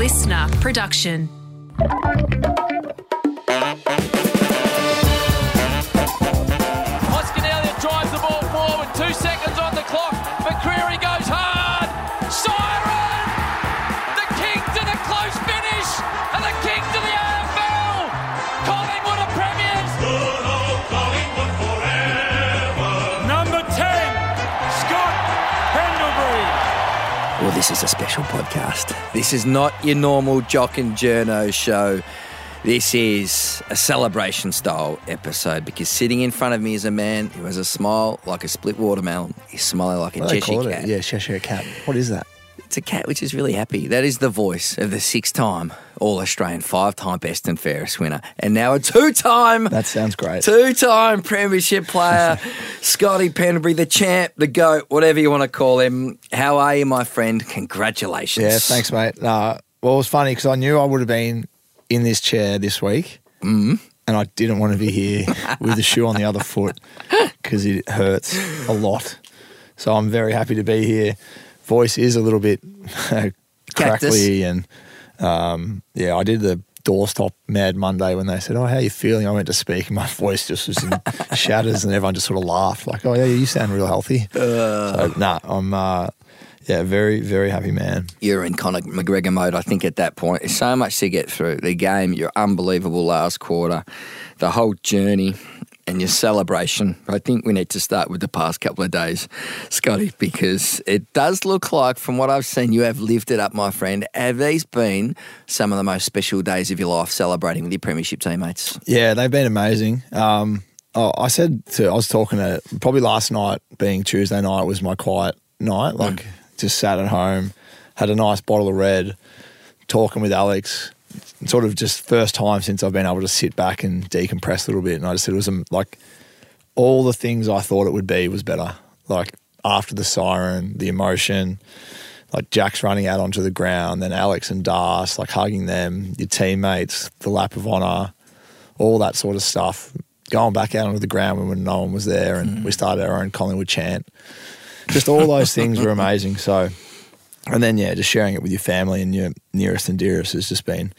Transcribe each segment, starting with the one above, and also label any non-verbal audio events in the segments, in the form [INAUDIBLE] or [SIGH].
listener production. This is a special podcast. This is not your normal Jock and Journo show. This is a celebration style episode because sitting in front of me is a man who has a smile like a split watermelon. He's smiling like a What do they Cheshire call cat. it? Yeah, Cheshire cat. What is that? It's a cat which is really happy. That is the voice of the six time All Australian, five time Best and Fairest winner, and now a two time That sounds great. Two time Premiership player, [LAUGHS] Scotty Pendlebury, the champ, the GOAT, whatever you want to call him. How are you, my friend? Congratulations. Yeah, thanks, mate. Uh, well, it was funny because I knew I would have been in this chair this week, mm. and I didn't want to be here with the shoe on the other foot [LAUGHS] because it hurts a lot. So I'm very happy to be here. Voice is a little bit [LAUGHS] crackly, and um, yeah, I did the doorstop Mad Monday when they said, "Oh, how are you feeling?" I went to speak, and my [LAUGHS] voice just was in [LAUGHS] shatters, and everyone just sort of laughed, like, "Oh yeah, you sound real healthy." so nah, I'm uh, yeah, very very happy man. You're in Conor McGregor mode, I think, at that point. There's so much to get through. The game, your unbelievable last quarter, the whole journey, and your celebration. I think we need to start with the past couple of days, Scotty, because it does look like, from what I've seen, you have lived it up, my friend. Have these been some of the most special days of your life celebrating with your Premiership teammates? Yeah, they've been amazing. Um, oh, I said to, I was talking to, probably last night being Tuesday night was my quiet night. Like, just sat at home, had a nice bottle of red, talking with Alex. Sort of just first time since I've been able to sit back and decompress a little bit. And I just said it was um, like all the things I thought it would be was better. Like after the siren, the emotion, like Jack's running out onto the ground, then Alex and Das, like hugging them, your teammates, the lap of honour, all that sort of stuff. Going back out onto the ground when no one was there, and we started our own Collingwood chant. Just all those things were amazing. So, and then yeah, just sharing it with your family and your nearest and dearest has just been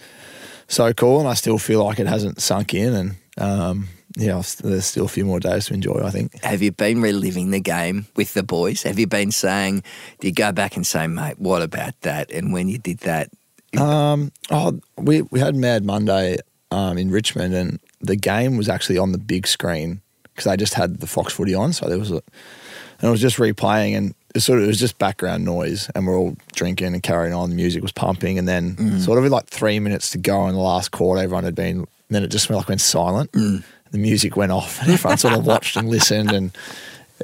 so cool. And I still feel like it hasn't sunk in, and um, yeah, there's still a few more days to enjoy. I think. Have you been reliving the game with the boys? Have you been saying, do you go back and say, mate, what about that? And when you did that, Um, oh, we we had Mad Monday um, in Richmond, and the game was actually on the big screen because they just had the Fox Footy on, so there was a, and it was just replaying, and it sort of it was just background noise, and we're all drinking and carrying on. The music was pumping, and then mm. sort of like three minutes to go in the last quarter, everyone had been. Then it just like went silent. Mm. The music went off, and everyone sort of watched and listened, and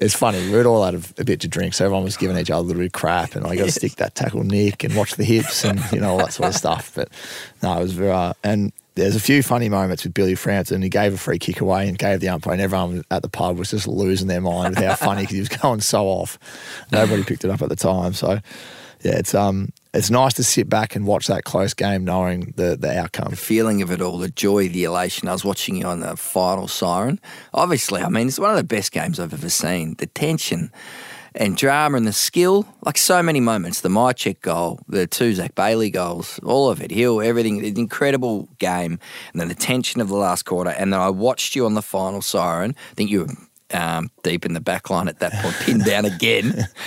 it's funny. We'd all had a, a bit to drink, so everyone was giving each other a little bit of crap, and I got to stick that tackle Nick and watch the hips and you know all that sort of stuff. But no, it was very uh, and there's a few funny moments with Billy Frampton. He gave a free kick away and gave the umpire, and everyone at the pub was just losing their mind with how funny because he was [LAUGHS] going so off. Nobody picked it up at the time, so yeah, it's um it's nice to sit back and watch that close game, knowing the the outcome. The feeling of it all, the joy, the elation. I was watching you on the final siren. Obviously, I mean, it's one of the best games I've ever seen. The tension and drama and the skill, like so many moments. The Mihocek goal, the two Zach Bailey goals, all of it, Hill, everything. An incredible game. And then the tension of the last quarter. And then I watched you on the final siren. I think you were um, deep in the back line at that point, pinned down again. [LAUGHS]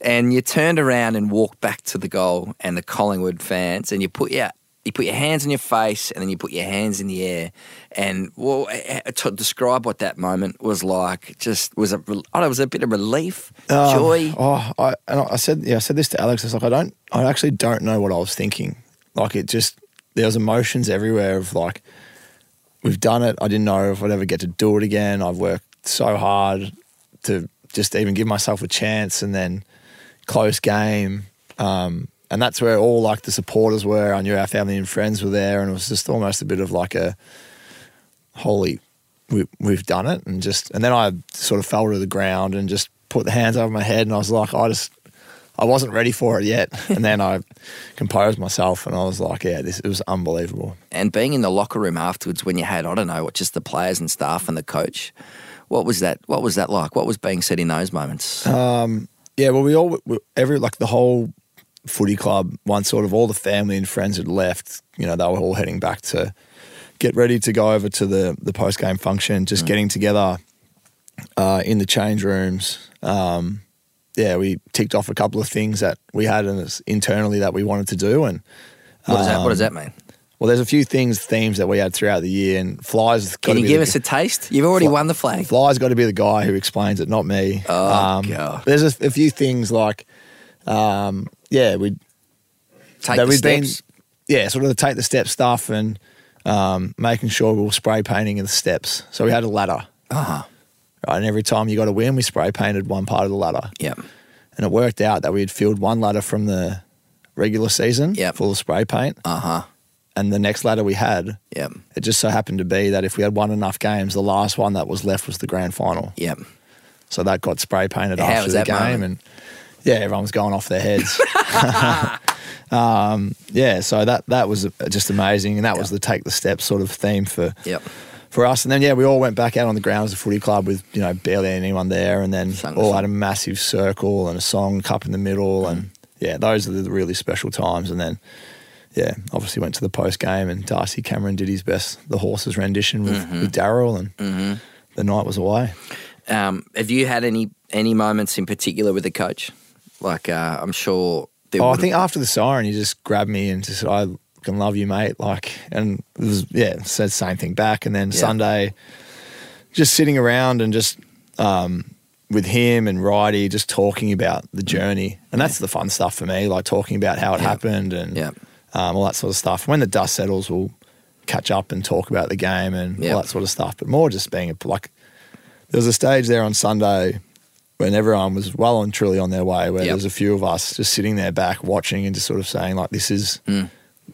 And you turned around and walked back to the goal and the Collingwood fans, and you put your you put your hands on your face, and then you put your hands in the air. And well, eh, eh, to describe what that moment was like, just was a I don't know, it was a bit of relief, Um, joy. Oh, I, and I said, yeah, I said this to Alex. I was like, I don't, I actually don't know what I was thinking. Like it just, there was emotions everywhere of like, we've done it. I didn't know if I'd ever get to do it again. I've worked so hard to just even give myself a chance, and then close game. Um, and that's where all like the supporters were. I knew our family and friends were there, and it was just almost a bit of like a holy, we, we've done it, and just and then I sort of fell to the ground and just put the hands over my head, and I was like, I just. I wasn't ready for it yet, [LAUGHS] and then I composed myself, and I was like, "Yeah, this it was unbelievable." And being in the locker room afterwards, when you had I don't know what, just the players and staff and the coach, what was that? What was that like? What was being said in those moments? Yeah, well, we all every like the whole footy club, once sort of all the family and friends had left, you know, they were all heading back to get ready to go over to the the post game function, just getting together uh, in the change rooms. Um, yeah, we ticked off a couple of things that we had in internally that we wanted to do, and What does that? What does um, that mean? Well, there's a few things, themes that we had throughout the year, and flies. Can you give us a taste? You've already Fly- won the flag. Fly's got to be the guy who explains it, not me. Oh, God. There's a, a few things like, um, yeah, we Take that the we've been, steps. yeah, sort of the take the step stuff and um, making sure we were spray painting in the steps. So we had a ladder, Uh-huh. right? And every time you got a win, we spray painted one part of the ladder. Yep. And it worked out that we had filled one ladder from the regular season Yep. full of spray paint. Uh huh. And the next ladder we had, Yep. it just so happened to be that if we had won enough games, the last one that was left was the grand final. Yep. So that got spray painted How after the that game, moment? and yeah, everyone was going off their heads. [LAUGHS] um, yeah, so that that was just amazing, and that was the take the step sort of theme for Yep. for us. And then yeah, we all went back out on the ground as a footy club with you know barely anyone there, and then Sung all had a massive circle and a song cup in the middle, Mm. and yeah, those are the really special times. And then yeah, obviously went to the post game, and Darcy Cameron did his best, the horses rendition with, Mm-hmm. with Daryl, and the night was away. Um, have you had any any moments in particular with the coach? Like uh, I'm sure. There Oh, I think after the siren, he just grabbed me and just, said, I can love you, mate. Like, and it was, yeah, said the same thing back. And then Yeah. Sunday, just sitting around and just um, with him and Righty, just talking about the journey. And that's the fun stuff for me, like talking about how it Yeah. happened and Yeah. Um, all that sort of stuff. When the dust settles, we'll catch up and talk about the game and Yeah. all that sort of stuff. But more just being a, like, there was a stage there on Sunday when everyone was well and truly on their way, where Yep. there was a few of us just sitting there back watching and just sort of saying like, "This is." Mm.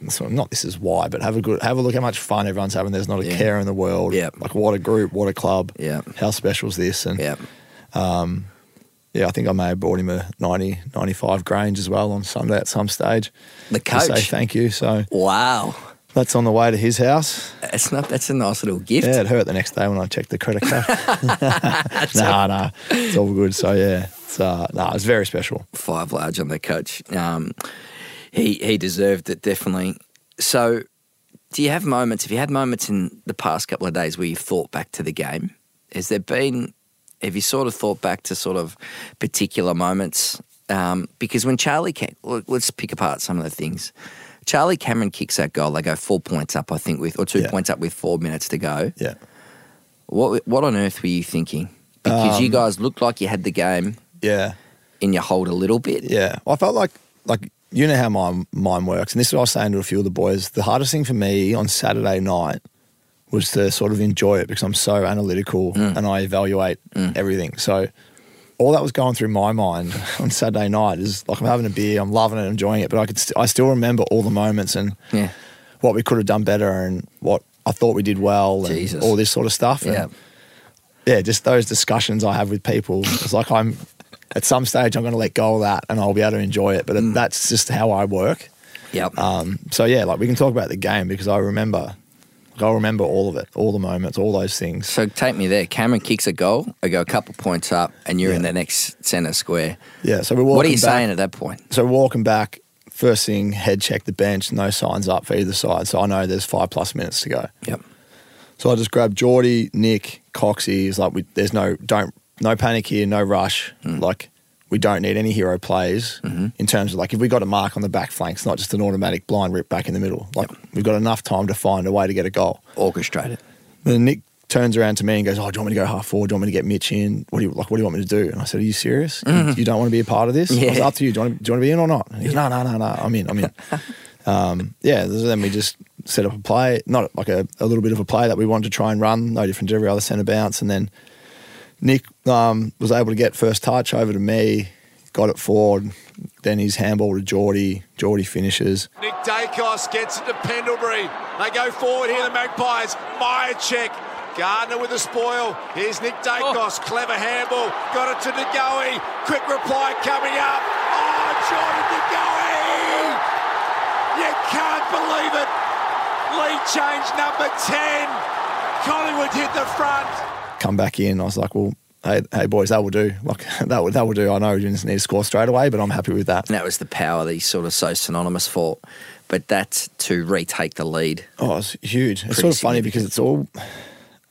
Sort of, not this is why, but have a good have a look how much fun everyone's having. There's not a Yeah. care in the world. Yep. Like what a group, what a club. Yeah. How special is this? And Yep. Yeah, I think I may have bought him a 90, 95 Grange as well on Sunday at some stage. The To say thank you. So Wow. that's on the way to his house. That's not. That's a nice little gift. Yeah, it hurt the next day when I checked the credit card. [LAUGHS] [LAUGHS] nah, nah, it's all good. So yeah, it's uh, nah, it's very special. five large on the coach. Um, he he deserved it definitely. So, do you have moments? Have you had moments in the past couple of days where you've thought back to the game? Has there been? Have you sort of thought back to sort of particular moments? Um, because when Charlie, ca- look, let's pick apart some of the things. Charlie Cameron kicks that goal. They go four points up, I think, with or two Yeah. points up with four minutes to go. Yeah. What what on earth were you thinking? Because Um, you guys looked like you had the game Yeah. in your hold a little bit. Yeah. I felt like like you know how my mind works, and this is what I was saying to a few of the boys. The hardest thing for me on Saturday night was to sort of enjoy it because I'm so analytical and I evaluate everything. So all that was going through my mind [LAUGHS] on Saturday night is like I'm having a beer, I'm loving it, enjoying it, but I could st- I still remember all the moments and Yeah. what we could have done better and what I thought we did well and Jesus. all this sort of stuff. And Yeah. yeah, just those discussions I have with people. It's like I'm at some stage I'm going to let go of that and I'll be able to enjoy it. But Mm. that's just how I work. Yep. Um, so yeah, like we can talk about the game because I remember, I'll remember all of it, all the moments, all those things. So take me there. Cameron kicks a goal. I go a couple points up, and you're in the next centre square. Yeah. So we're walking. What are you back, saying at that point? So we're walking back. First thing, head check the bench. No signs up for either side. So I know there's five plus minutes to go. Yep. So I just grabbed Geordie, Nick, Coxie. He's like, we, there's no don't no panic here, no rush. Mm. Like we don't need any hero plays Mm-hmm. in terms of like if we got a mark on the back flank, it's not just an automatic blind rip back in the middle. Like we've got enough time to find a way to get a goal. Orchestrated. Then Nick turns around to me and goes, "Oh, do you want me to go half forward? Do you want me to get Mitch in? What do you like? What do you want me to do?" And I said, "Are you serious? You- You, don't want to be a part of this? I was, Mm-hmm. Up to you. Do you, want to, do you want to be in or not?" And he goes, "No, no, no, no. I'm in. I'm in." [LAUGHS] um, yeah. Then we just set up a play, not like a, a little bit of a play that we wanted to try and run, no different to every other centre bounce. And then Nick um, was able to get first touch over to me, got it forward. Then his handball to Geordie. Geordie finishes. Nick Daicos gets it to Pendlebury. They go forward here, the Magpies. Mihocek. Gardner with the spoil. Here's Nick Daicos. Clever handball. Got it to De Goey. Quick reply coming up. Oh, Jordan De Goey! You can't believe it. Lead change number 10. Collingwood hit the front. Come back in. I was like, well, hey, hey boys, that will do. Like [LAUGHS] that will that will do. I know you just need to score straight away, but I'm happy with that. And that was the power that he's sort of so synonymous for. But that's to retake the lead. Oh, it's huge. It's sort of funny because it's all.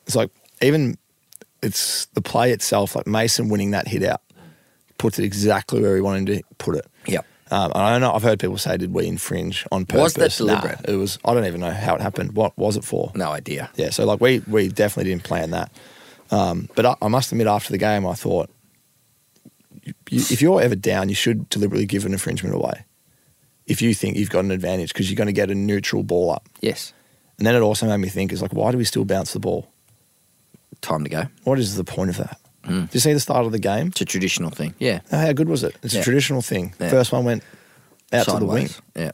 It's like even it's the play itself. Like Mason winning that hit out puts it exactly where he wanted to put it. Yep. Um, and I don't know. I've heard people say, "Did we infringe on purpose?" Was purpose?" that deliberate? Nah, it was. I don't even know how it happened. What was it for? No idea. Yeah. So like we we definitely didn't plan that. Um, but I, I must admit, after the game, I thought, you, if you're ever down, you should deliberately give an infringement away. If you think you've got an advantage, because you're going to get a neutral ball up. Yes. And then it also made me think, is like, why do we still bounce the ball? Time to go. What is the point of that? Hmm. Did you see the start of the game? It's a traditional thing. Yeah. How good was it? It's Yeah. a traditional thing. Yeah. First one went out to the wing. Yeah.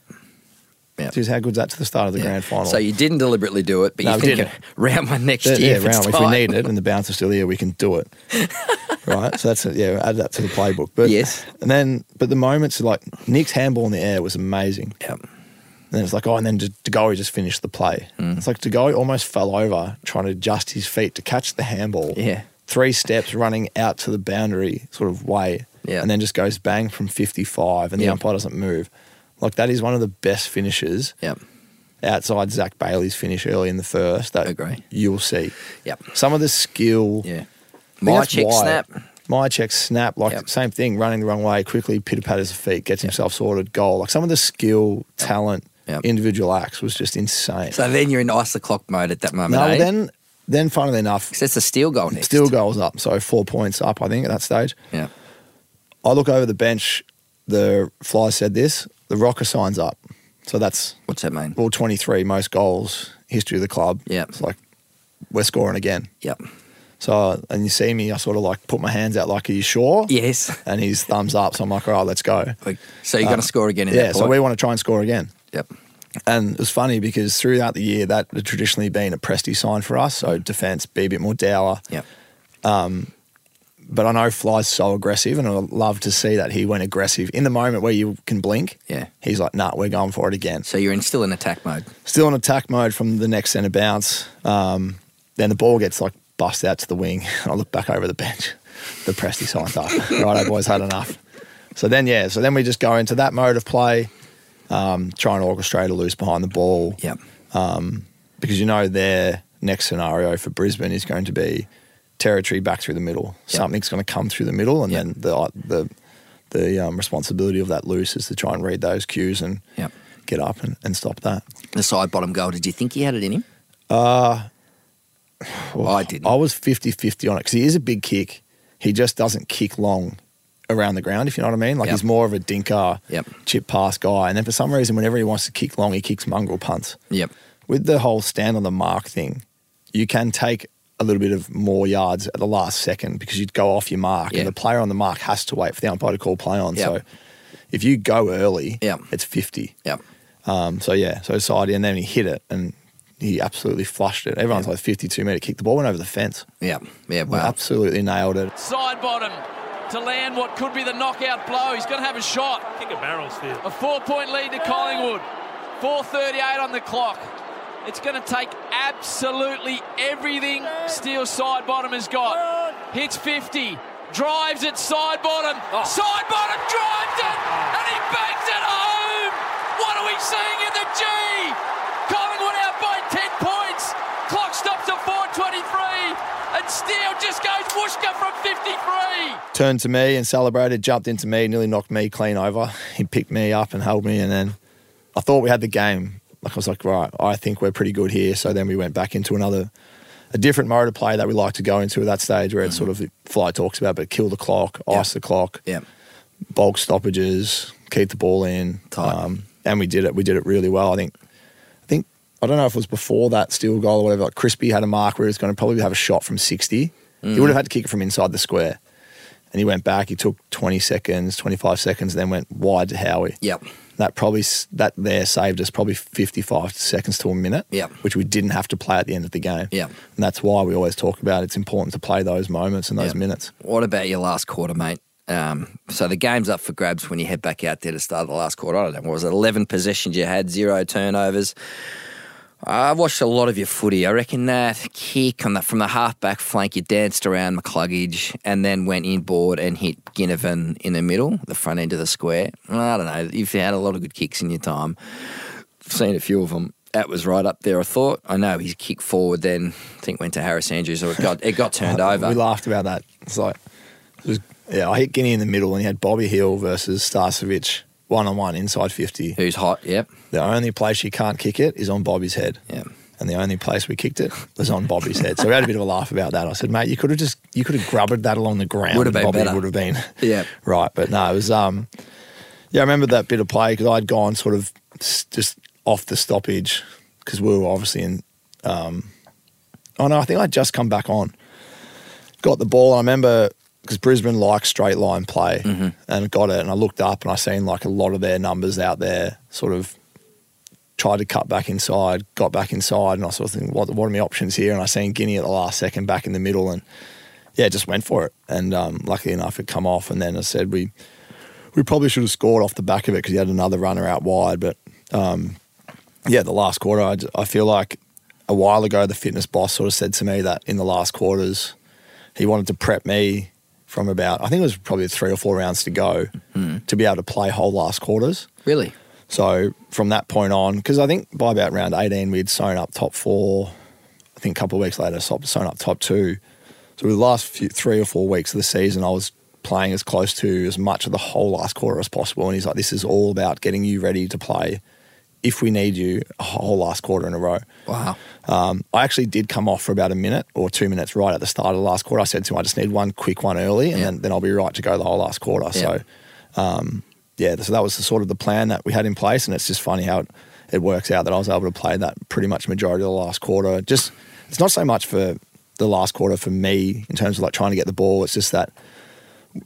Yeah. Jeez, how good's that to the start of the Yeah. grand final? So you didn't deliberately do it, but No, you think didn't. [LAUGHS] round one next yeah, year. yeah, if, round, if we need it and the bouncer's still here, we can do it. [LAUGHS] right? So that's it. Yeah, add that to the playbook. But Yes. And then, but the moments like Nick's handball in the air was amazing. Yep. And then it's like, oh, and then just De Goey just finished the play. Mm. It's like De Goey almost fell over trying to adjust his feet to catch the handball. Yeah. Three steps running out to the boundary sort of way. Yeah. And then just goes bang from 55 and the umpire doesn't move. Like that is one of the best finishes Yep. outside Zach Bailey's finish early in the first that Agree. you'll see. Yep. Some of the skill. Yeah. Mihocek why- snap. Mihocek snap, like Yep. same thing, running the wrong way, quickly pitter patters the feet, gets himself sorted, goal. Like some of the skill, talent, Yep. individual acts was just insane. So then you're in ice the clock mode at that moment. no, eh? then then funnily enough, it's a Steele goal next. still goals up, so four points up, I think, at that stage. Yeah. I look over the bench, the fly said this, the rocker signs up. So that's What's that mean? all 23 most goals, history of the club. Yeah, It's like, we're scoring again. Yep. So, and you see me, I sort of like put my hands out, like, are you sure? Yes. And he's thumbs up. So I'm like, all right, let's go. So you're going to score again in Uh, Yeah, so we want to try and score again. Yep. And it was funny because throughout the year, that had traditionally been a Presti sign for us. So defence, be a bit more dour. Yep. But I know Fly's so aggressive, and I love to see that he went aggressive in the moment where you can blink. Yeah. He's like, nah, we're going for it again. So you're in still in attack mode. Still in attack mode from the next centre bounce. Um, then the ball gets like bust out to the wing. [LAUGHS] I look back over the bench. The Presti signed up. [LAUGHS] right, I boys had enough. So then, yeah, so then we just go into that mode of play, um, try and orchestrate a loose behind the ball. Yep. because you know their next scenario for Brisbane is going to be territory back through the middle. Something's going to come through the middle, and Yep. then the the the um, responsibility of that loose is to try and read those cues and Yep. get up and, and stop that. The Sidebottom goal. Did you think he had it in him? Well, I didn't. I was 50-50 on it because he is a big kick. He just doesn't kick long around the ground, if you know what I mean. Like Yep. he's more of a dinker, Yep. chip pass guy. And then for some reason, whenever he wants to kick long, he kicks mongrel punts. Yep. with the whole stand on the mark thing, you can take a little bit of more yards at the last second because you'd go off your mark Yeah. and the player on the mark has to wait for the umpire to call play on. Yep. So if you go early, Yep. it's 50. Yep. Um, so yeah, so Sidey, and then he hit it and he absolutely flushed it. Everyone's like 52 metre kick. The ball went over the fence. Yeah, Yeah. Well, Wow. absolutely nailed it. Sidebottom to land what could be the knockout blow. He's going to have a shot. Kick a barrel still. A four point lead to Collingwood. 4.38 on the clock. It's going to take absolutely everything Steele side bottom has got. Hits 50. Drives it Sidebottom. Oh. Sidebottom drives it. Oh. And he bangs it home. What are we seeing in the G? Collingwood out by 10 points. Clock stops at 4.23. And Steele just goes whooshka from 53. Turned to me and celebrated, jumped into me, nearly knocked me clean over. He picked me up and held me, and then I thought we had the game. Like I was like, right, I think we're pretty good here. So then we went back into another, a different mode of play that we like to go into at that stage where it's mm-hmm. sort of fly talks about, but kill the clock, Yeah. ice the clock, Yep. bulk stoppages, keep the ball in. Tight. Um, and we did it. We did it really well. I think. I think I don't know if it was before that Steele goal or whatever. Like Crispy had a mark where he was going to probably have a shot from sixty. He mm-hmm. would have had to kick it from inside the square, and he went back. He took twenty seconds, twenty five seconds, then went wide to Howie. Yep. That probably that there saved us probably fifty five seconds to a minute. Yep. which we didn't have to play at the end of the game. And that's why we always talk about it's important to play those moments and those minutes. What about your last quarter, mate? Um, so the game's up for grabs when you head back out there to start the last quarter. I don't know, what was it? 11 possessions you had, zero turnovers. I watched a lot of your footy. I reckon that kick on the, from the halfback flank, you danced around McCluggage and then went inboard and hit Ginnivan in the middle, the front end of the square. I don't know. You've had a lot of good kicks in your time. I've seen a few of them. That was right up there. I thought. I know his kick forward then. I think went to Harris Andrews, or it got it got turned [LAUGHS] over. We laughed about that. It's like, it was, yeah, I hit Ginni in the middle, and he had Bobby Hill versus Starcevic one on one inside fifty. Who's hot? Yep. The only place you can't kick it is on Bobby's head. Yeah. And the only place we kicked it was on Bobby's head. So we had a bit of a laugh about that. I said, mate, you could have just you could have grubbered that along the ground. Would have been Bobby better. Would have been [LAUGHS] Yeah. right. But no, it was um yeah, I remember that bit of play because I'd gone sort of just off the stoppage because we were obviously in. Um, oh no, I think I'd just come back on. Got the ball. I remember because Brisbane likes straight line play and got it. And I looked up and I seen like a lot of their numbers out there sort of tried to cut back inside, got back inside, and I sort of think, what, what are my options here? And I seen Ginni at the last second back in the middle, and yeah, just went for it. And um, luckily enough, it come off. And then I said we we probably should have scored off the back of it because he had another runner out wide. But um, yeah, the last quarter, I feel like a while ago, the fitness boss sort of said to me that in the last quarters, he wanted to prep me from about, I think it was probably three or four rounds to go mm-hmm. to be able to play whole last quarters. Really? So from that point on, because I think by about round 18, we'd sewn up top four. I think a couple of weeks later, sewn up top two. So the last few, three or four weeks of the season, I was playing as close to as much of the whole last quarter as possible. And he's like, this is all about getting you ready to play if we need you a whole last quarter in a row. Wow. Um, I actually did come off for about a minute or two minutes right at the start of the last quarter. I said to him, I just need one quick one early, and Yeah. then, then I'll be right to go the whole last quarter. So, um, yeah, so that was the sort of the plan that we had in place, and it's just funny how it, it works out that I was able to play that pretty much majority of the last quarter. Just it's not so much for the last quarter for me in terms of like trying to get the ball. It's just that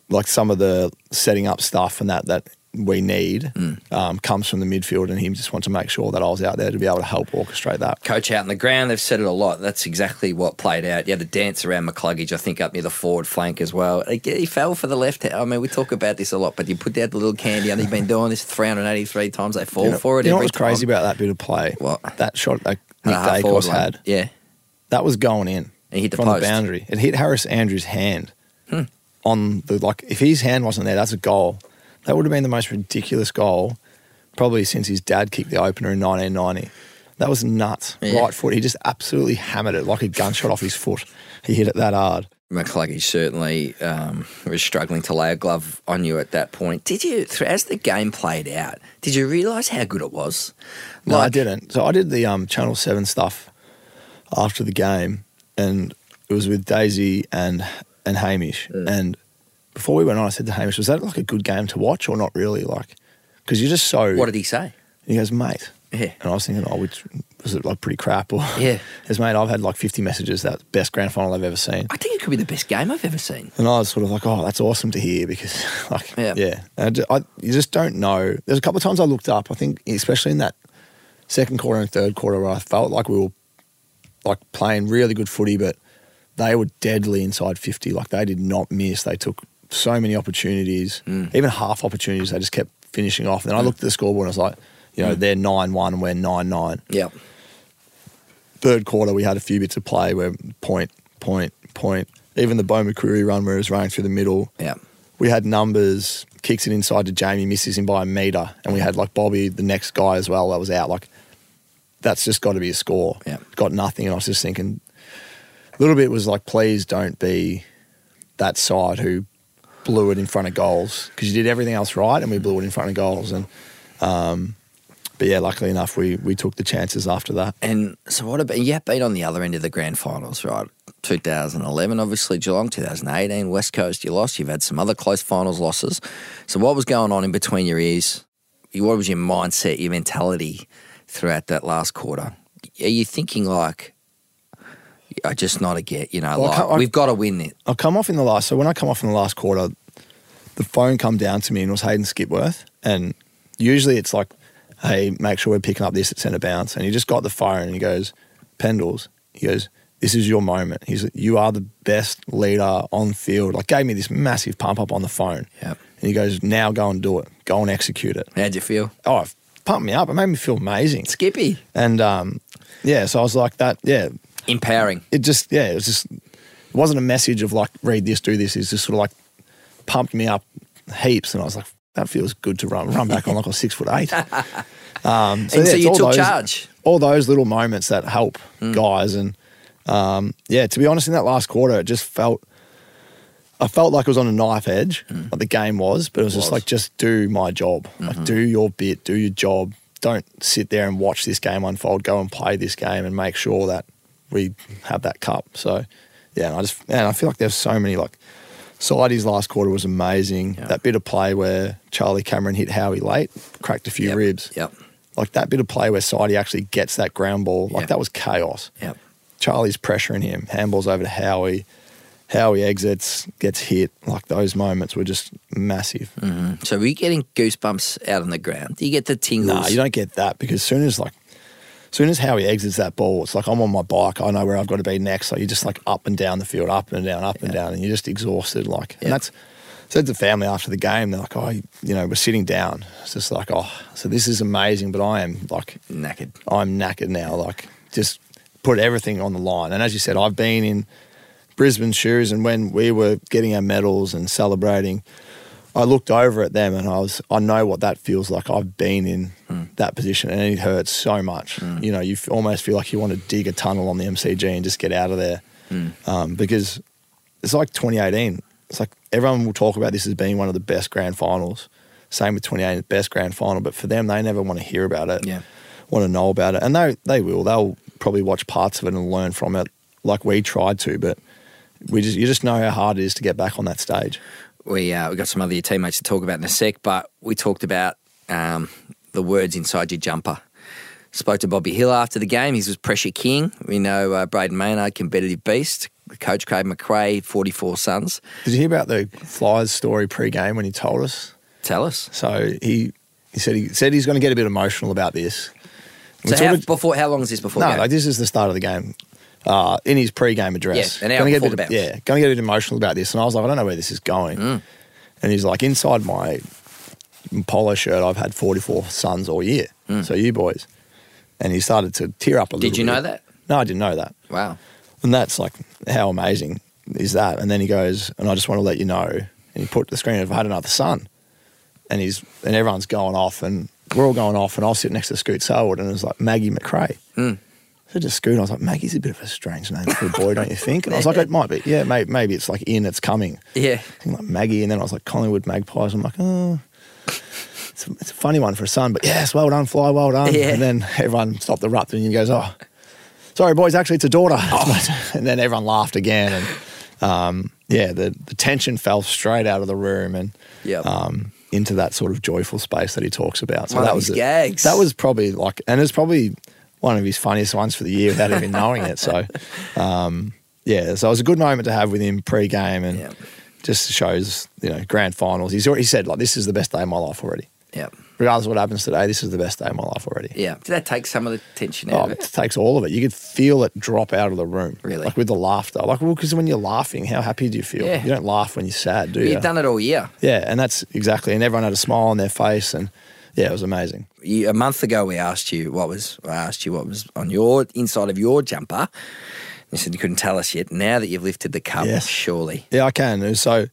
like some of the setting up stuff and that that we need um, comes from the midfield, and he just wanted to make sure that I was out there to be able to help orchestrate that. coach out on the ground. They've said it a lot. That's exactly what played out. You had a dance around McCluggage, I think, up near the forward flank as well. He fell for the left. I mean, we talk about this a lot, but you put out the little candy and He's been doing this 383 times. They fall You know- for it You know what was crazy time. about that bit of play? What? That shot that Nick Daicos had. Yeah. That was going in He hit the from post. the boundary. It hit Harris Andrews' hand Hmm. on the like. If his hand wasn't there, that's a goal. That would have been the most ridiculous goal, probably since his dad kicked the opener in 1990. That was nuts. Yeah. Right foot. He just absolutely hammered it like a gunshot off his foot. He hit it that hard. McCluggage certainly um, was struggling to lay a glove on you at that point. Did you, as the game played out, did you realise how good it was? No, I didn't. So I did the um, Channel Seven stuff after the game, and it was with Daisy and and Hamish. And before we went on, I said to Hamish, "Was that like a good game to watch, or not really? Like, because you're just so." What did he say? he goes, "Mate," Yeah. and I was thinking, "Oh, which was it like pretty crap?" Or Yeah. [LAUGHS] he "Mate, I've had like 50 messages that best grand final I've ever seen." I think it could be the best game I've ever seen. And I was sort of like, oh, that's awesome to hear because, [LAUGHS] like, Yeah. yeah, And I ju- I, you just don't know. There's a couple of times I looked up. I think, especially in that second quarter and third quarter, where I felt like we were like playing really good footy, but they were deadly inside 50. Like they did not miss. They took so many opportunities, mm. even half opportunities. They just kept finishing off. And then I looked at the scoreboard and I was like, you know, mm. they're nine one and we're nine nine Yeah. third quarter, we had a few bits of play where point, point, point. Even the Beau McCreery run where it was running through the middle. Yeah. We had numbers, kicks it inside to Jamie, misses him by a metre. And we had like Bobby, the next guy as well, that was out. Like, that's just got to be a score. Yeah. Got nothing. And I was just thinking, a little bit was like, please don't be that side who blew it in front of goals because you did everything else right and we blew it in front of goals. And, um, but yeah, luckily enough, we, we took the chances after that. And so what about you have been on the other end of the grand finals, right? 2011, obviously Geelong, 2018, West Coast, you lost. You've had some other close finals losses. So what was going on in between your ears? What was your mindset, your mentality throughout that last quarter? Are you thinking like, I just not a get, you know, Well, like can't- I- we've got to win it. I'll come off in the last. So when I come off in the last quarter, the phone come down to me and it was Hayden Skipworth, and usually it's like, "Hey, make sure we're picking up this at centre bounce." And he just got the phone and he goes, "Pendles," he goes, "This is your moment." He's, like, "You are the best leader on field." Like gave me this massive pump up on the phone, Yep. and he goes, "Now go and do it. Go and execute it." How'd you feel? Oh, pumped me up. It made me feel amazing. Skippy. And um, yeah, so I was like that. Yeah, Empowering. it just yeah, it was just it wasn't a message of like read this, do this. It's just sort of like pumped me up heaps, and I was like, that feels good to run run back on like a six foot eight. [LAUGHS] Um, and so yeah, it's you all took those- charge. All those little moments that help guys, and um, yeah, to be honest, in that last quarter, it just felt. I felt like I was on a knife edge, like the game was, but it was, just Was. like just do my job, like do your bit, do your job. Don't sit there and watch this game unfold. Go and play this game and make sure that we have that cup. So, yeah, and I just and I feel like there's so many like Sidey's last quarter was amazing. That bit of play where Charlie Cameron hit Howie late, cracked a few Yep. ribs. Yep. Like that bit of play where Sidey actually gets that ground ball, like Yep. that was chaos. Yep. Charlie's pressuring him, handballs over to Howie. Howie exits, gets hit. Like those moments were just massive. Mm-hmm. So were you getting goosebumps out on the ground? Do you get the tingles? Nah, you don't get that because soon as like, soon as Howie exits that ball, it's like I'm on my bike. I know where I've got to be next. So you're just like up and down the field, up and down, up and down, and you're just exhausted. Like, Yeah. and that's said to the family after the game. They're like, oh, you know, we're sitting down. It's just like, oh, so this is amazing, but I am like, knackered. I'm knackered now. Like, just put everything on the line. And as you said, I've been in Brisbane shoes, and when we were getting our medals and celebrating, I looked over at them and I was, I know what that feels like. I've been in hmm. that position, and it hurts so much. Hmm. You know, you almost feel like you want to dig a tunnel on the MCG and just get out of there, hmm. um, because it's like 2018. It's like everyone will talk about this as being one of the best grand finals. Same with 2018, best grand final, but for them, they never want to hear about it Yeah. want to know about it, and they they will. They'll probably watch parts of it and learn from it, like we tried to. But we just you just know how hard it is to get back on that stage. We uh, we got some other teammates to talk about in a sec, but we talked about um, the words inside your jumper. Spoke to Bobby Hill after the game. He was pressure king. We know uh, Brayden Maynard, competitive beast. Coach Craig McRae, 44 sons. Did you hear about the Flyers story pre-game when he told us? Tell us. So he he said he said he's going to get a bit emotional about this. So how, of- before, how long is this before? no, game? like this is the start of the game. Uh, in his pre-game address, Yeah, an hour Gonna get a bit. Yeah, going to get a bit emotional about this, and I was like, I don't know where this is going. Mm. And he's like, inside my polo shirt, I've had 44 sons all year. So you boys, and he started to tear up a little. Mm. Did you know that? No, I didn't know that. Wow. And that's like, how amazing is that? And then he goes, and I just want to let you know. And he put the screen, if I had another son, and he's and everyone's going off, and we're all going off, and I'll sit next to Scoot Selwood, and it was like Maggie McRae. Mm. Just Scoot, I was like, Maggie's a bit of a strange name for a boy, don't you think? And I was like, it might be. Yeah, maybe, maybe it's like in, it's coming. Yeah. Like Maggie, and then I was like Collingwood Magpies. I'm like, oh, it's a, it's a funny one for a son, but yes, well done, fly, well done. Yeah. And then everyone stopped the rupt, and he goes, oh, sorry, boys, actually, it's a daughter. [LAUGHS] and then everyone laughed again, and um, yeah, the the tension fell straight out of the room and Yep. um, into that sort of joyful space that he talks about. So One that was gags. That was probably like, and it's probably one of his funniest ones for the year without even knowing it. So. [LAUGHS] Um, yeah, so it was a good moment to have with him pre-game, and Yeah. just shows you know grand finals. He's already said like this is the best day of my life already. Yeah. Regardless of what happens today, this is the best day of my life already. Yeah. Did that take some of the tension out Oh, of it it? takes all of it. You could feel it drop out of the room. Really? Like with the laughter. Like, well, because when you're laughing, how happy do you feel? Yeah. You don't laugh when you're sad, do you? You've done it all year. yeah, and that's exactly. And everyone had a smile on their face, and yeah, it was amazing. you, a month ago we asked you what was I asked you what was on your inside of your jumper. You said you couldn't tell us yet. Now that you've lifted the cup, Yes. surely. Yeah, I can. So,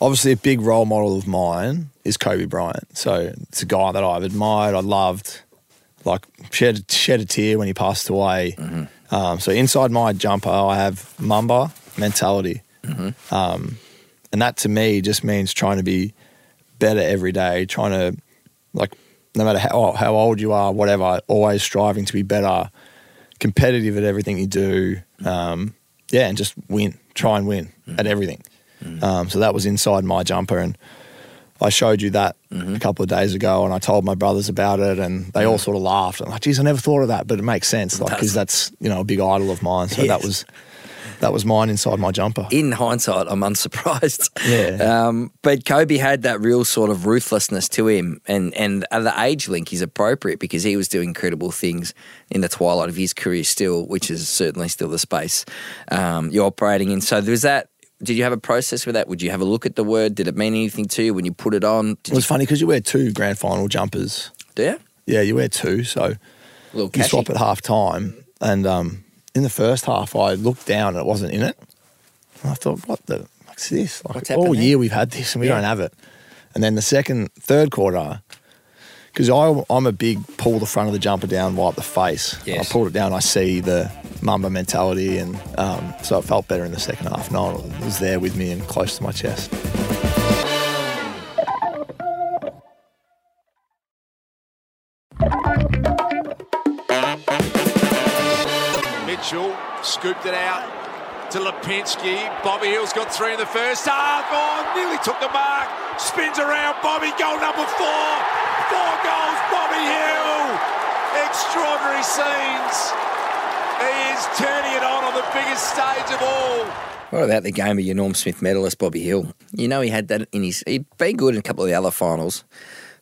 obviously, a big role model of mine is Kobe Bryant. So, it's a guy that I've admired, I loved, like shed shed a tear when he passed away. Um, so, inside my jumper, I have Mamba mentality, um, and that to me just means trying to be better every day, trying to like no matter how how old you are, whatever, always striving to be better, competitive at everything you do. Um, yeah, and just win, try and win at everything. Um, so that was inside my jumper, and I showed you that a couple of days ago, and I told my brothers about it, and they all sort of laughed. I'm like, "Geez, I never thought of that," but it makes sense, like because that's you know a big idol of mine. So that was that was mine inside my jumper. In hindsight, I'm unsurprised. [LAUGHS] Yeah. Um, but Kobe had that real sort of ruthlessness to him, and and the age link is appropriate because he was doing incredible things in the twilight of his career still, which is certainly still the space um, you're operating in. So there's that. Did you have a process with that? Would you have a look at the word? Did it mean anything to you when you put it on? Did It was funny because you wear two grand final jumpers. do? You? Yeah, you wear two. So you swap at half time. And um, in the first half, I looked down and it wasn't in it. And I thought, what the fuck's this? Like, What's all year we've had this and we Yeah. don't have it. And then the second, third quarter, because I'm a big pull the front of the jumper down, wipe the face. Yes. I pulled it down, I see the Mamba mentality, and um, so it felt better in the second half. No one was there with me and close to my chest. Mitchell scooped it out to Lipinski. Bobby Hill's got three in the first half. Oh, nearly took the mark. Spins around. Bobby, goal number four. Four goals, Bobby Hill. Extraordinary scenes. He is turning it on on the biggest stage of all. What about the game of your Norm Smith medalist, Bobby Hill? You know, he had that in his. He'd been good in a couple of the other finals,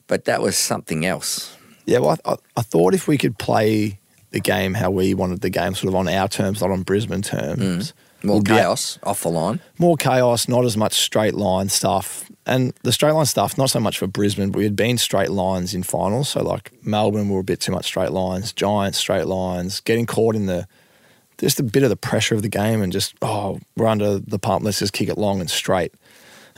but that was something else. Yeah, well, I, I, I thought if we could play the game how we wanted the game, sort of on our terms, not on Brisbane terms. Mm. More we'd be- chaos off the line. more chaos, not as much straight line stuff. And the straight line stuff, not so much for Brisbane, but we had been straight lines in finals. So like Melbourne were a bit too much straight lines, Giants straight lines, getting caught in the just a bit of the pressure of the game and just, oh, we're under the pump, let's just kick it long and straight.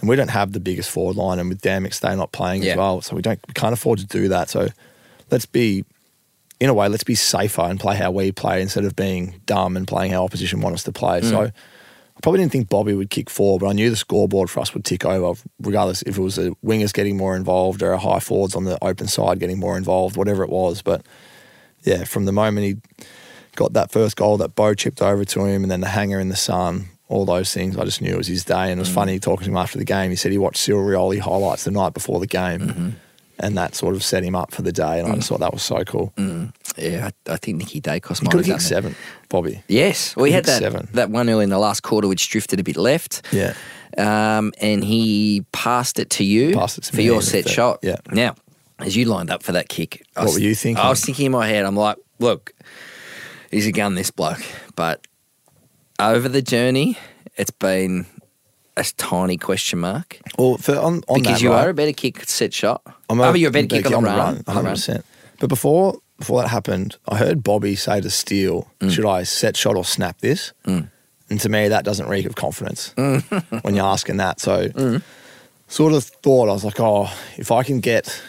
And we don't have the biggest forward line, and with Dan McStay not playing Yeah. as well, so we don't we can't afford to do that. So let's be in a way, let's be safer and play how we play instead of being dumb and playing how opposition want us to play. So mm. I probably didn't think Bobby would kick four, but I knew the scoreboard for us would tick over, regardless if it was the wingers getting more involved or our high forwards on the open side getting more involved, whatever it was. But yeah, from the moment he got that first goal, that Beau chipped over to him, and then the hanger in the sun, all those things, I just knew it was his day. And it was mm. funny talking to him after the game. He said he watched Cyril Rioli highlights the night before the game. Mm-hmm. And that sort of set him up for the day, and I just thought that was so cool. Yeah, I, I think Nicky Daicos He might could have done seven, Bobby. Yes, we had that seven. that one early in the last quarter, which drifted a bit left. Yeah. um, and he passed it to you it to for your set shot. yeah. Now, as you lined up for that kick, What was- were you thinking? I was thinking in my head, I'm like, look, he's a gun, this bloke. But over the journey, it's been a tiny question mark Well, for, on, on because that, you right, are a better kick set shot. I'm I mean, you're a better kick on the run. run, on the 100. run. percent But before before that happened, I heard Bobby say to Steele, Mm. "Should I set shot or snap this?" And to me, that doesn't reek of confidence Mm. [LAUGHS] when you're asking that. So, sort of thought I was like, "Oh, if I can get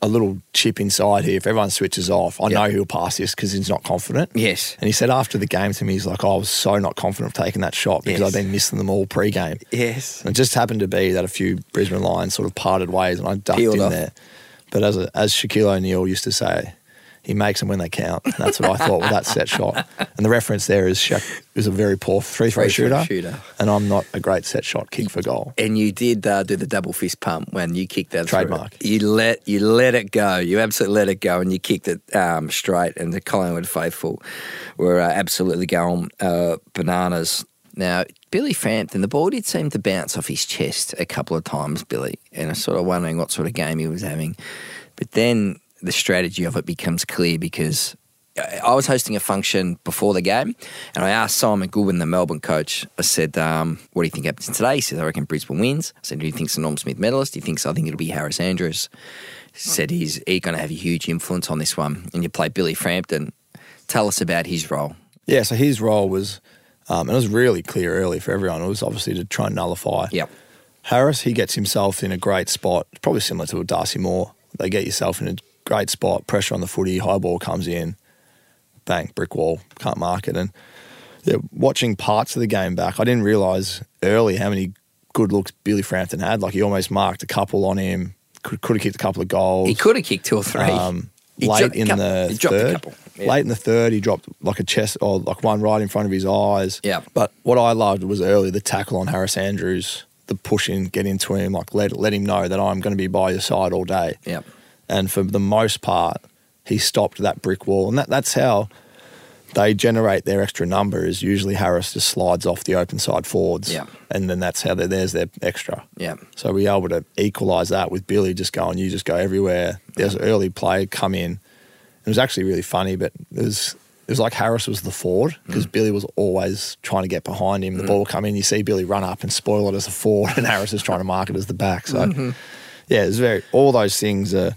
a little chip inside here, if everyone switches off, I Yeah. know he'll pass this because he's not confident." Yes. And he said after the game to me, he's like, oh, I was so not confident of taking that shot because Yes. I've been missing them all pre-game. Yes. And it just happened to be that a few Brisbane lines sort of parted ways and I ducked Peeled in off. there. But as a, as Shaquille O'Neal used to say, he makes them when they count. And that's what I thought with that set shot. And the reference there is Shaq is a very poor three throw shooter, shooter. and I'm not a great set shot kick for goal. And you did uh, do the double fist pump when you kicked that through. Trademark. You let you let it go. You absolutely let it go, and you kicked it um, straight. And the Collingwood faithful were uh, absolutely going uh, bananas. Now Billy Frampton, the ball did seem to bounce off his chest a couple of times, Billy, and I was sort of wondering what sort of game he was having. But then the strategy of it becomes clear because I was hosting a function before the game, and I asked Simon Goodwin, the Melbourne coach. I said, um, "What do you think happens today?" He said, "I reckon Brisbane wins." I said, "Do you think it's a Norm Smith medalist?" He thinks, "I think it'll be Harris Andrews." He said, "He's, he's going to have a huge influence on this one." And you play Billy Frampton. Tell us about his role. Yeah, so his role was, um, and it was really clear early for everyone, it was obviously to try and nullify. Yep. Harris, he gets himself in a great spot, probably similar to a Darcy Moore. They get yourself in a great spot, pressure on the footy, high ball comes in, bang, brick wall, can't mark it. And yeah, watching parts of the game back, I didn't realise early how many good looks Billy Frampton had. Like he almost marked a couple on him, could, could have kicked a couple of goals. He could have kicked two or three. Um, late in couple- the he dropped a third, couple, yeah. late in the third, he dropped like a chest or like one right in front of his eyes. Yeah. But what I loved was early the tackle on Harris Andrews, the push in, get into him, like let let him know that I'm going to be by your side all day. Yep. And for the most part, he stopped that brick wall, and that, that's how they generate their extra number. Is usually Harris just slides off the open side forwards, Yeah. and then that's how there's their extra. Yeah. So we were able to equalise that with Billy just going, you just go everywhere. There's an early play, come in. It was actually really funny, but it was it was like Harris was the forward because Mm. Billy was always trying to get behind him. The ball come in, you see Billy run up and spoil it as a forward, and Harris is trying to mark it as the back. So Mm-hmm. yeah, it's very all those things are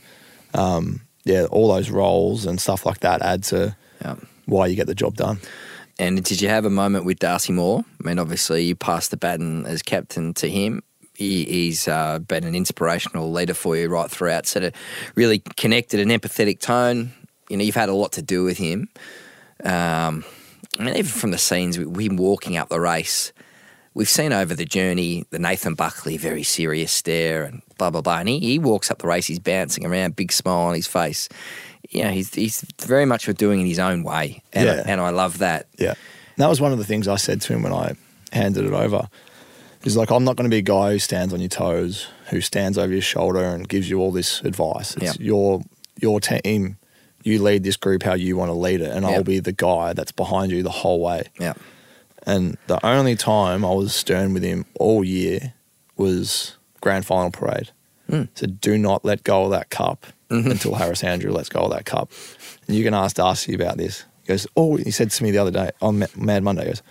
um, yeah, all those roles and stuff like that add to Yeah. why you get the job done. And did you have a moment with Darcy Moore? I mean, obviously, you passed the baton as captain to him. He, he's uh, been an inspirational leader for you right throughout. Set a really connected and empathetic tone. You know, you've had a lot to do with him. Um, I mean, even from the scenes, with him walking up the race, we've seen over the journey the Nathan Buckley very serious stare and blah blah blah. And he, he walks up the race, he's bouncing around, big smile on his face. You know, he's he's very much for doing it his own way, and Yeah. and I love that. Yeah. And that was one of the things I said to him when I handed it over. He's like, I'm not going to be a guy who stands on your toes, who stands over your shoulder and gives you all this advice. It's Yeah. your your team. You lead this group how you want to lead it, and Yeah. I'll be the guy that's behind you the whole way. Yeah. And the only time I was stern with him all year was grand final parade. Mm. Said, do not let go of that cup Mm-hmm. until Harris Andrews lets go of that cup. And you can ask Darcy about this. He goes, oh, he said to me the other day on Mad Monday, he goes,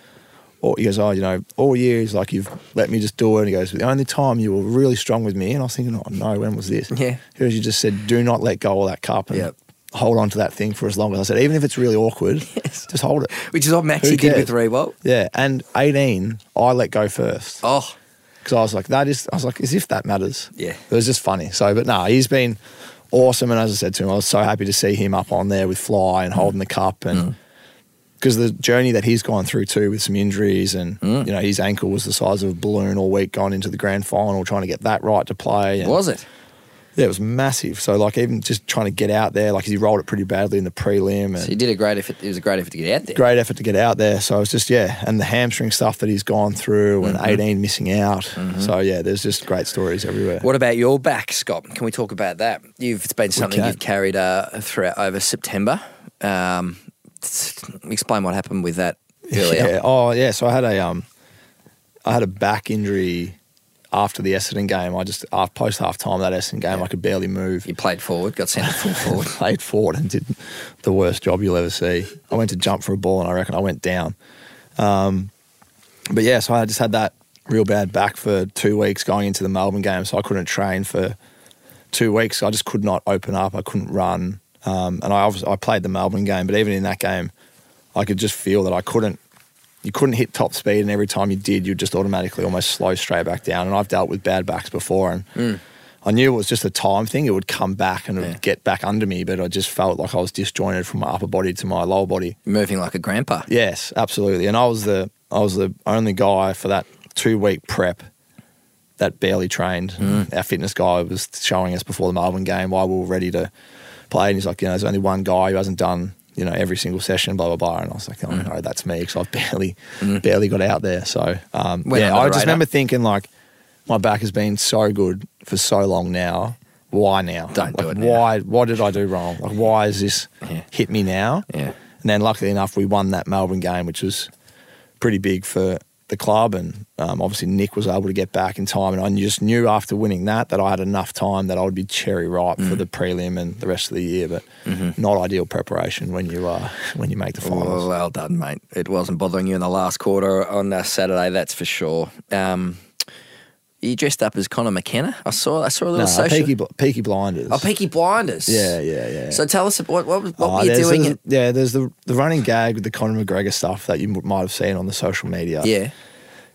oh, he goes, oh, you know, all year he's like, you've let me just do it. And he goes, the only time you were really strong with me, and I was thinking, oh no, when was this? Yeah. He goes, you just said, do not let go of that cup and Yep. Hold on to that thing for as long as I said, even if it's really awkward, [LAUGHS] Yes. just hold it. Which is what Maxi Who did with Rewalt. Yeah, and 18, I let go first Oh, because I was like, that is, I was like, as if that matters. Yeah. it was just funny. So, but no, he's been awesome, and as I said to him, I was so happy to see him up on there with Fly and holding the cup, and mm. because the journey that he's gone through too with some injuries, and mm. you know his ankle was the size of a balloon all week, going into the grand final, trying to get that right to play. And, was it? Yeah, it was massive. So like even just trying to get out there, like he rolled it pretty badly in the prelim, and So you did a great effort. It was a great effort to get out there. great effort to get out there. So it was just yeah, and the hamstring stuff that he's gone through, and 18 missing out. So yeah, there's just great stories everywhere. What about your back, Scott? Can we talk about that? You've it's been something you've carried uh, throughout over September. Um, explain what happened with that [LAUGHS] earlier. Yeah. Oh yeah. So I had a um, I had a back injury after the Essendon game. I just after post half time that Essendon game, I could barely move. You played forward, got sent full [LAUGHS] forward. played forward and did the worst job you'll ever see. I went to jump for a ball and I reckon I went down. Um, but yeah, so I just had that real bad back for two weeks going into the Melbourne game, so I couldn't train for two weeks. I just could not open up. I couldn't run, um, and I obviously I played the Melbourne game, but even in that game, I could just feel that I couldn't. You couldn't hit top speed, and every time you did, you'd just automatically almost slow straight back down. And I've dealt with bad backs before, and mm. I knew it was just a time thing. It would come back and it Yeah. would get back under me, but I just felt like I was disjointed from my upper body to my lower body. Moving like a grandpa. Yes, absolutely. And I was the I was the only guy for that two week prep that barely trained. Mm. Our fitness guy was showing us before the Melbourne game why we were ready to play, and he's like, you know, there's only one guy who hasn't done you know every single session, blah blah blah. And I was like, oh no, that's me because I've barely barely got out there. So um, yeah, I just radar. remember thinking like, my back has been so good for so long now. Why now? Don't do it now. Why? What did I do wrong? Like, why is this Yeah. hit me now? Yeah. And then luckily enough, we won that Melbourne game, which was pretty big for the club. And um, obviously, Nick was able to get back in time. And I just knew after winning that that I had enough time that I would be cherry ripe Mm. for the prelim and the rest of the year. But Mm-hmm. not ideal preparation when you uh, when you make the finals. Well, well done, mate. It wasn't bothering you in the last quarter on uh, Saturday, that's for sure. Um, you dressed up as Conor McKenna. I saw. I saw a little No, social. Peaky, Bl- Peaky Blinders. oh, Peaky Blinders. Yeah, yeah, yeah. So tell us what what, what Oh, were you doing? there's- yeah, there's the the running gag with the Conor McGregor stuff that you m- might have seen on the social media. yeah,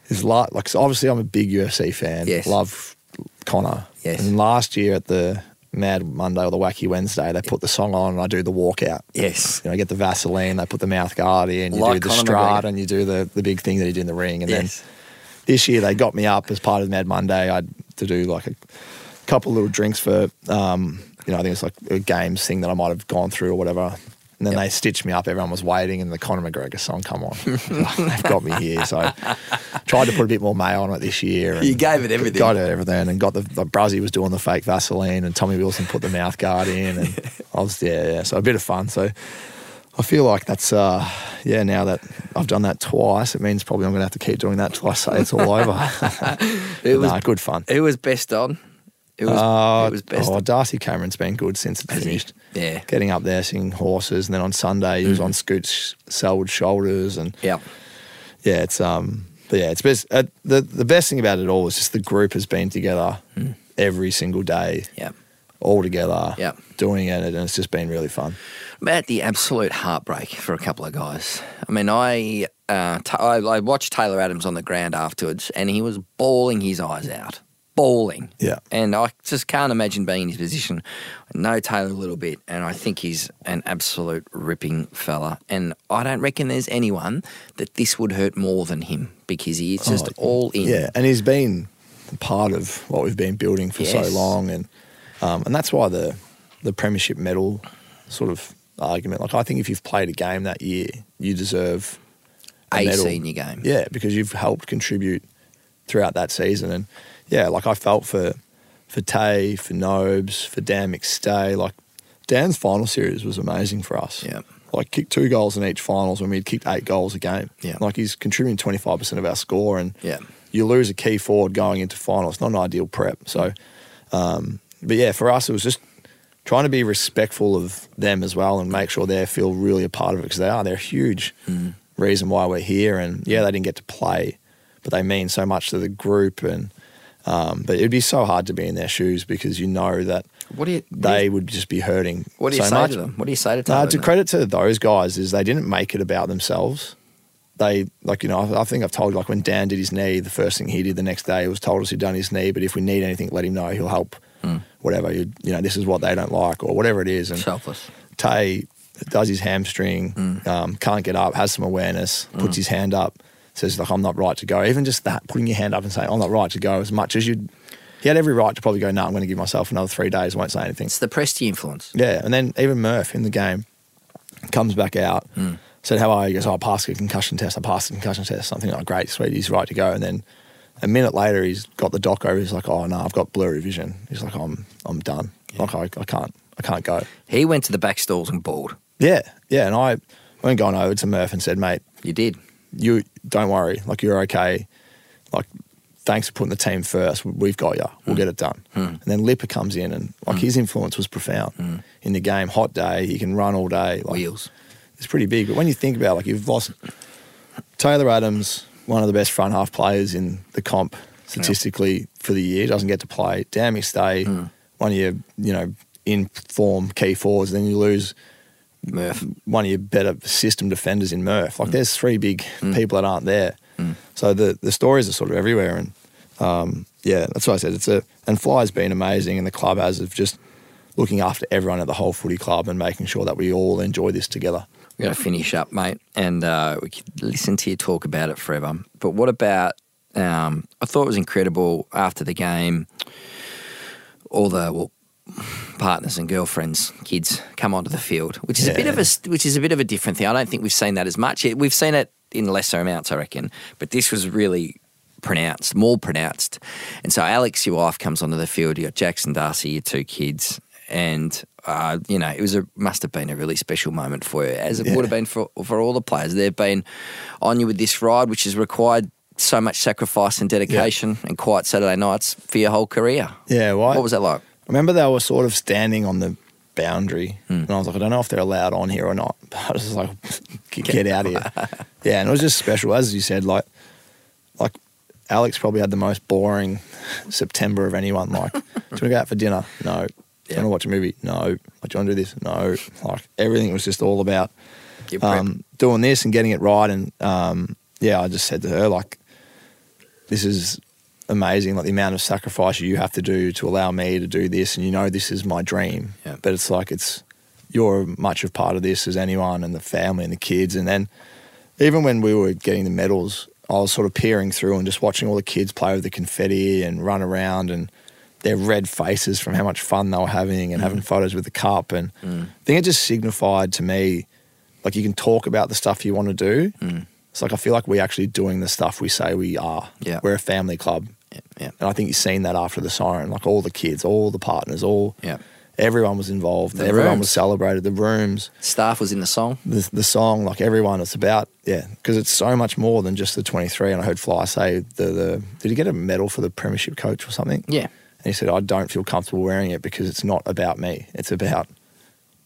is like, like so obviously I'm a big UFC fan. Yes. Love Conor. Yes. And last year at the Mad Monday or the Wacky Wednesday, they put the song on and I do the walkout. yes, You know, I get the Vaseline, they put the mouth guard in, you Like do the Conor strut, McGregor. and you do the, the big thing that you do in the ring. And yes. then this year they got me up as part of Mad Monday. I had to do like a couple little drinks for, um, you know, I think it's like a games thing that I might have gone through or whatever. And then Yep. they stitched me up. Everyone was waiting, and the Conor McGregor song come on. [LAUGHS] They've got me here, so tried to put a bit more mayo on it this year. And You gave it everything. Got it everything, and got the, the Bruzzy was doing the fake Vaseline, and Tommy Wilson put the mouth guard in, and [LAUGHS] I was yeah, yeah. So a bit of fun. So I feel like that's uh, yeah. Now that I've done that twice, it means probably I'm going to have to keep doing that till I say it's all over. [LAUGHS] It was nah, good fun. It was best on? It was. Uh, it was best. oh. Darcy Cameron's been good since it finished. Yeah. Getting up there, seeing horses, and then on Sunday he was on Scoot's Selwood shoulders, and Yeah. yeah, it's um, but yeah, it's best. Uh, the the best thing about it all is just the group has been together every single day. Yeah. All together, Yeah. doing it, and it's just been really fun. About the absolute heartbreak for a couple of guys. I mean, I, uh, t- I I watched Taylor Adams on the ground afterwards, and he was bawling his eyes out, bawling. Yeah. And I just can't imagine being in his position. I know Taylor a little bit, and I think he's an absolute ripping fella. And I don't reckon there's anyone that this would hurt more than him because he's just Oh, all in. Yeah, and he's been part of what we've been building for Yes. so long, and um, and that's why the the premiership medal sort of argument. Like I think if you've played a game that year, you deserve a, A senior game. Yeah, because you've helped contribute throughout that season, and yeah, like I felt for for Tay, for Nobes, for Dan McStay. Like Dan's final series was amazing for us. Yeah. Like kicked two goals in each finals when we'd kicked eight goals a game. Yeah. Like he's contributing twenty five percent of our score and Yeah. you lose a key forward going into finals. It's not an ideal prep. So, um, but yeah, for us, it was just trying to be respectful of them as well and make sure they feel really a part of it because they are. They're a huge reason why we're here. And yeah, they didn't get to play, but they mean so much to the group. And um, but it'd be so hard to be in their shoes because you know that What do you? they would just be hurting. What do you so say much. to them? What do you say to No, Taylor? to credit to those guys is they didn't make it about themselves. They like you know I I think I've told you like when Dan did his knee, the first thing he did the next day was told us he'd done his knee, but if we need anything, let him know. He'll help. Whatever you you know, this is what they don't like or whatever it is. And Selfless. Tay does his hamstring, mm. um, can't get up, has some awareness, puts mm. his hand up, says like I'm not right to go. Even just that, putting your hand up and saying I'm not right to go, as much as you, he had every right to probably go. No, I'm going to give myself another three days. Won't say anything. It's the Presti influence. Yeah, and then even Murph in the game comes back out, mm. said, "How are you?" He goes, "Oh, I passed a concussion test. I passed a concussion test." Something like, "Great, sweet, he's right to go." And then a minute later, he's got the doc over. He's like, "Oh no, I've got blurry vision." He's like, "I'm, I'm done. Like, I, I can't, I can't go." He went to the back stalls and bawled. Yeah, yeah. And I went going over to Murph and said, "Mate, You did. you don't worry. Like, you're okay. Like." Thanks for putting the team first. We've got you. We'll hmm. get it done. Hmm. And then Lipper comes in, and like hmm. his influence was profound in the game. Hot day, he can run all day. Like, Wheels. it's pretty big. But when you think about it, like you've lost Taylor Adams, one of the best front half players in the comp statistically for the year, doesn't get to play. Dan McStay, Hmm. one of your, you know, in form key forwards, then you lose Murph. one of your better system defenders in Murph. Hmm. Like there's three big people that aren't there. So the the stories are sort of everywhere and um, yeah, that's what I said. It's a and Fly's been amazing and the club has of just looking after everyone at the whole footy club and making sure that we all enjoy this together. We're going to finish up, mate, and uh, we could listen to you talk about it forever. But what about? Um, I thought it was incredible after the game. All the well, partners and girlfriends, kids come onto the field, which is a bit of a which is a bit of a different thing. I don't think we've seen that as much. We've seen it in lesser amounts, I reckon, but this was really pronounced, more pronounced. And so Alex, your wife, comes onto the field. You got Jackson Darcy, your two kids, and uh, you know it was a must have been a really special moment for you, as it would have been for for all the players. They've been on you with this ride, which has required so much sacrifice and dedication and quiet Saturday nights for your whole career. Yeah, What was that like? I remember they were sort of standing on the boundary, Hmm. and I was like, I don't know if they're allowed on here or not. [LAUGHS] But I was just like, get, get out of here. [LAUGHS] yeah, and it was just special, as you said. Like, like Alex probably had the most boring September of anyone. Like, [LAUGHS] do you want to go out for dinner? No. Do you Yeah. want to watch a movie? No. Like, do you want to do this? No. Like everything was just all about um, doing this and getting it right. And um, yeah, I just said to her, like, this is amazing, like the amount of sacrifice you have to do to allow me to do this. And you know, this is my dream. Yeah. But it's like, it's, you're much of part of this as anyone and the family and the kids. And then even when we were getting the medals, I was sort of peering through and just watching all the kids play with the confetti and run around and their red faces from how much fun they were having and mm. having photos with the cup. And mm. I think it just signified to me, like you can talk about the stuff you want to do. Mm. It's like I feel like we're actually doing the stuff we say we are. Yeah. We're a family club. yeah, yeah, And I think you've seen that after the siren, like all the kids, all the partners, all yeah. everyone was involved. The everyone rooms. was celebrated. The rooms, Staff was in the song. the, the song, like everyone, it's about yeah, because it's so much more than just the twenty three. And I heard Fly say the the did he get a medal for the premiership coach or something? Yeah. And he said I don't feel comfortable wearing it because it's not about me. It's about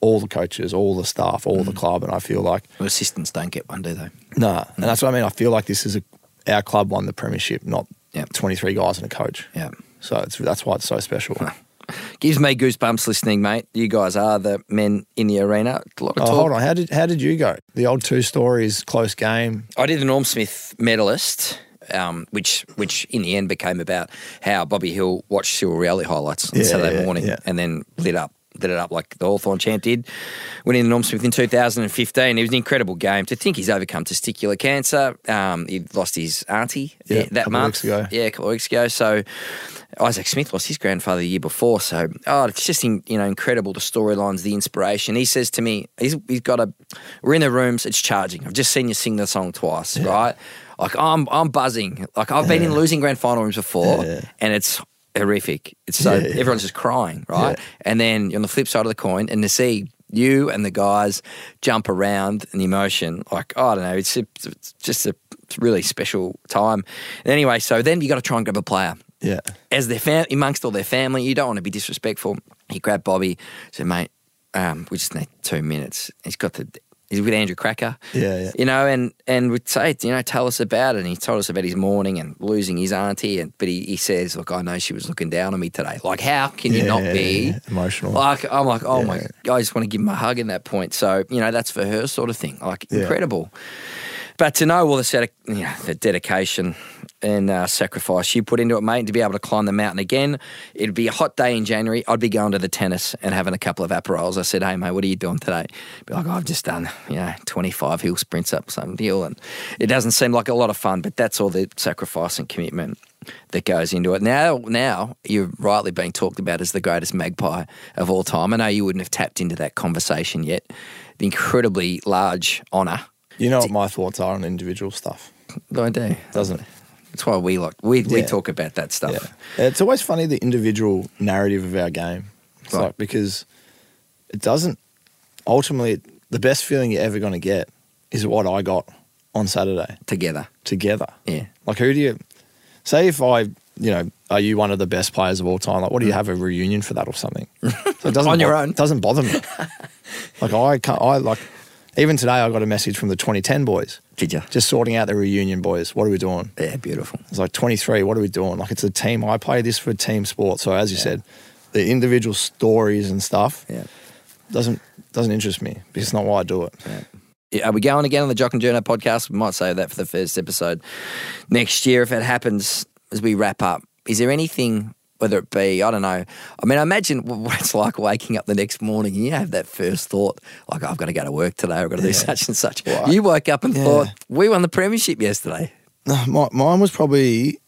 all the coaches, all the staff, all Mm. the club, and I feel like Well, assistants don't get one, do they? nah, and that's what I mean. I feel like this is a our club won the premiership, not twenty three guys and a coach. Yeah. So it's, that's why it's so special. [LAUGHS] gives me goosebumps listening, mate. You guys are the men in the arena. A lot of Oh, talk. hold on. How did how did you go? The old two stories, close game. I did the Norm Smith medalist, um, which which in the end became about how Bobby Hill watched Cyril Rioli highlights on Yeah, Saturday yeah, morning yeah. and then lit up. Lit it up like the Hawthorn chant did, winning the Norm Smith in 2015. It was an incredible game. To think he's overcome testicular cancer. Um, he lost his auntie Yeah, that month. Yeah, a couple of weeks ago. So Isaac Smith lost his grandfather the year before. So oh, it's just in, you know incredible the storylines, the inspiration. He says to me, he's, he's got a. We're in the rooms. It's charging. I've just seen you sing the song twice, right? Like I'm I'm buzzing. Like I've been in losing grand final rooms before, and it's horrific. It's so everyone's just crying, right? And then on the flip side of the coin, and to see you and the guys jump around and the emotion, like I don't know, it's, it's just a really special time. And anyway, so then you got to try and grab a player Yeah. as their fam- amongst all their family, you don't want to be disrespectful. He grabbed Bobby, said, "Mate, um, we just need two minutes." He's got the. He's with Andrew Krakouer. Yeah, yeah. You know, and and we'd say, you know, tell us about it. And he told us about his morning and losing his auntie. And but he, he says, look, I know she was looking down on me today. Like, how can you Yeah, not be yeah. Emotional. Like, I'm like, oh my, I just want to give him a hug in that point. So you know, that's for her sort of thing. Like, incredible. But to know all the, sedi- you know, the dedication and uh, sacrifice you put into it, mate, and to be able to climb the mountain again, it'd be a hot day in January. I'd be going to the tennis and having a couple of aperols. I said, hey, mate, what are you doing today? Be like, oh, I've just done, you know, 25 hill sprints up some deal. And it doesn't seem like a lot of fun, but that's all the sacrifice and commitment that goes into it. Now, now you're rightly being talked about as the greatest magpie of all time. I know you wouldn't have tapped into that conversation yet. The incredibly large honour. You know what my thoughts are on individual stuff. I do. Doesn't it? That's why we like we, we Yeah. talk about that stuff. Yeah. It's always funny the individual narrative of our game. It's Right. like because it doesn't ultimately the best feeling you're ever going to get is what I got on Saturday Together. together. Yeah. Like who do you say if I you know are you one of the best players of all time? Like what do you have a reunion for that or something? [LAUGHS] So it doesn't Mm. On your bo- own. It doesn't bother me. [LAUGHS] like I can't. I like even today I got a message from the 2010 boys Did you? just sorting out the reunion boys. What are we doing? Yeah, beautiful. It's like 23. What are we doing? Like it's a team. I play this for a team sport. So as you said, the individual stories and stuff Yeah. doesn't doesn't interest me because it's not why I do it. Yeah, Are we going again on the Jock and Journo podcast? We might save that for the first episode next year if it happens as we wrap up. Is there anything, whether it be, I don't know, I mean, I imagine [LAUGHS] what it's like waking up the next morning and you have that first thought, like, I've got to go to work today, I've got to do such and such. You woke up and yeah. thought, we won the premiership yesterday. My, mine was probably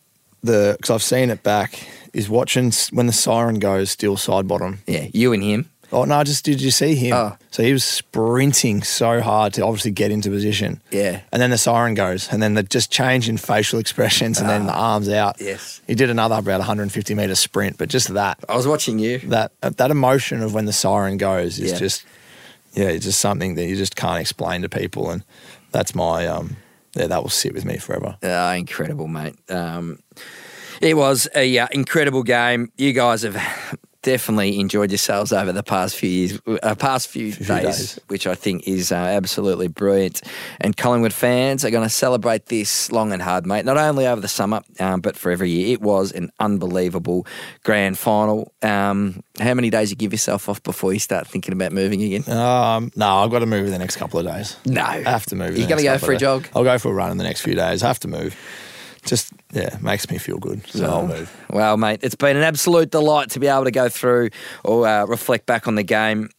the because I've seen it back is watching when the siren goes Steele Sidebottom. Yeah, you and him. Oh no! Just did you see him? Oh. So he was sprinting so hard to obviously get into position. Yeah. And then the siren goes, and then the just change in facial expressions, and then the arms out. Ah. Yes. He did another about 150 meter sprint, but just that I was watching you. that that emotion of when the siren goes is Yeah. just yeah, it's just something that you just can't explain to people, and that's my um yeah that will sit with me forever. Uh, incredible, mate. Um, it was a uh, incredible game. You guys have definitely enjoyed yourselves over the past few years, uh, past few, days, days. which I think is uh, absolutely brilliant. And Collingwood fans are going to celebrate this long and hard, mate. Not only over the summer, um, but for every year. It was an unbelievable grand final. Um, how many days you give yourself off before you start thinking about moving again? Um, no, I've got to move in the next couple of days. No, I have to move. You the going to go for a jog? I'll go for a run in the next few days. I have to move. Just yeah, makes me feel good. So I'll move. Well, mate, it's been an absolute delight to be able to go through or uh, reflect back on the game.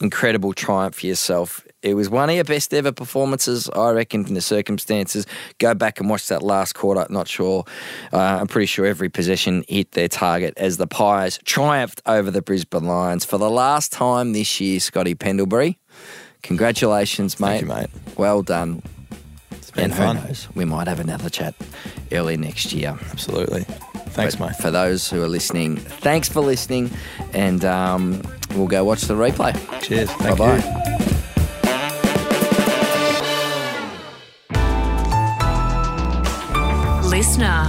Incredible triumph for yourself. It was one of your best ever performances, I reckon, from the circumstances. Go back and watch that last quarter. Not sure. Uh, I'm pretty sure every possession hit their target as the Pies triumphed over the Brisbane Lions for the last time this year, Scotty Pendlebury. Congratulations, mate. Thank you, mate. Well done. It's been and fun. who knows, we might have another chat early next year. Absolutely. Thanks, But mate. For those who are listening, thanks for listening, and um, we'll go watch the replay. Cheers. Thank Bye-bye. you. Listener.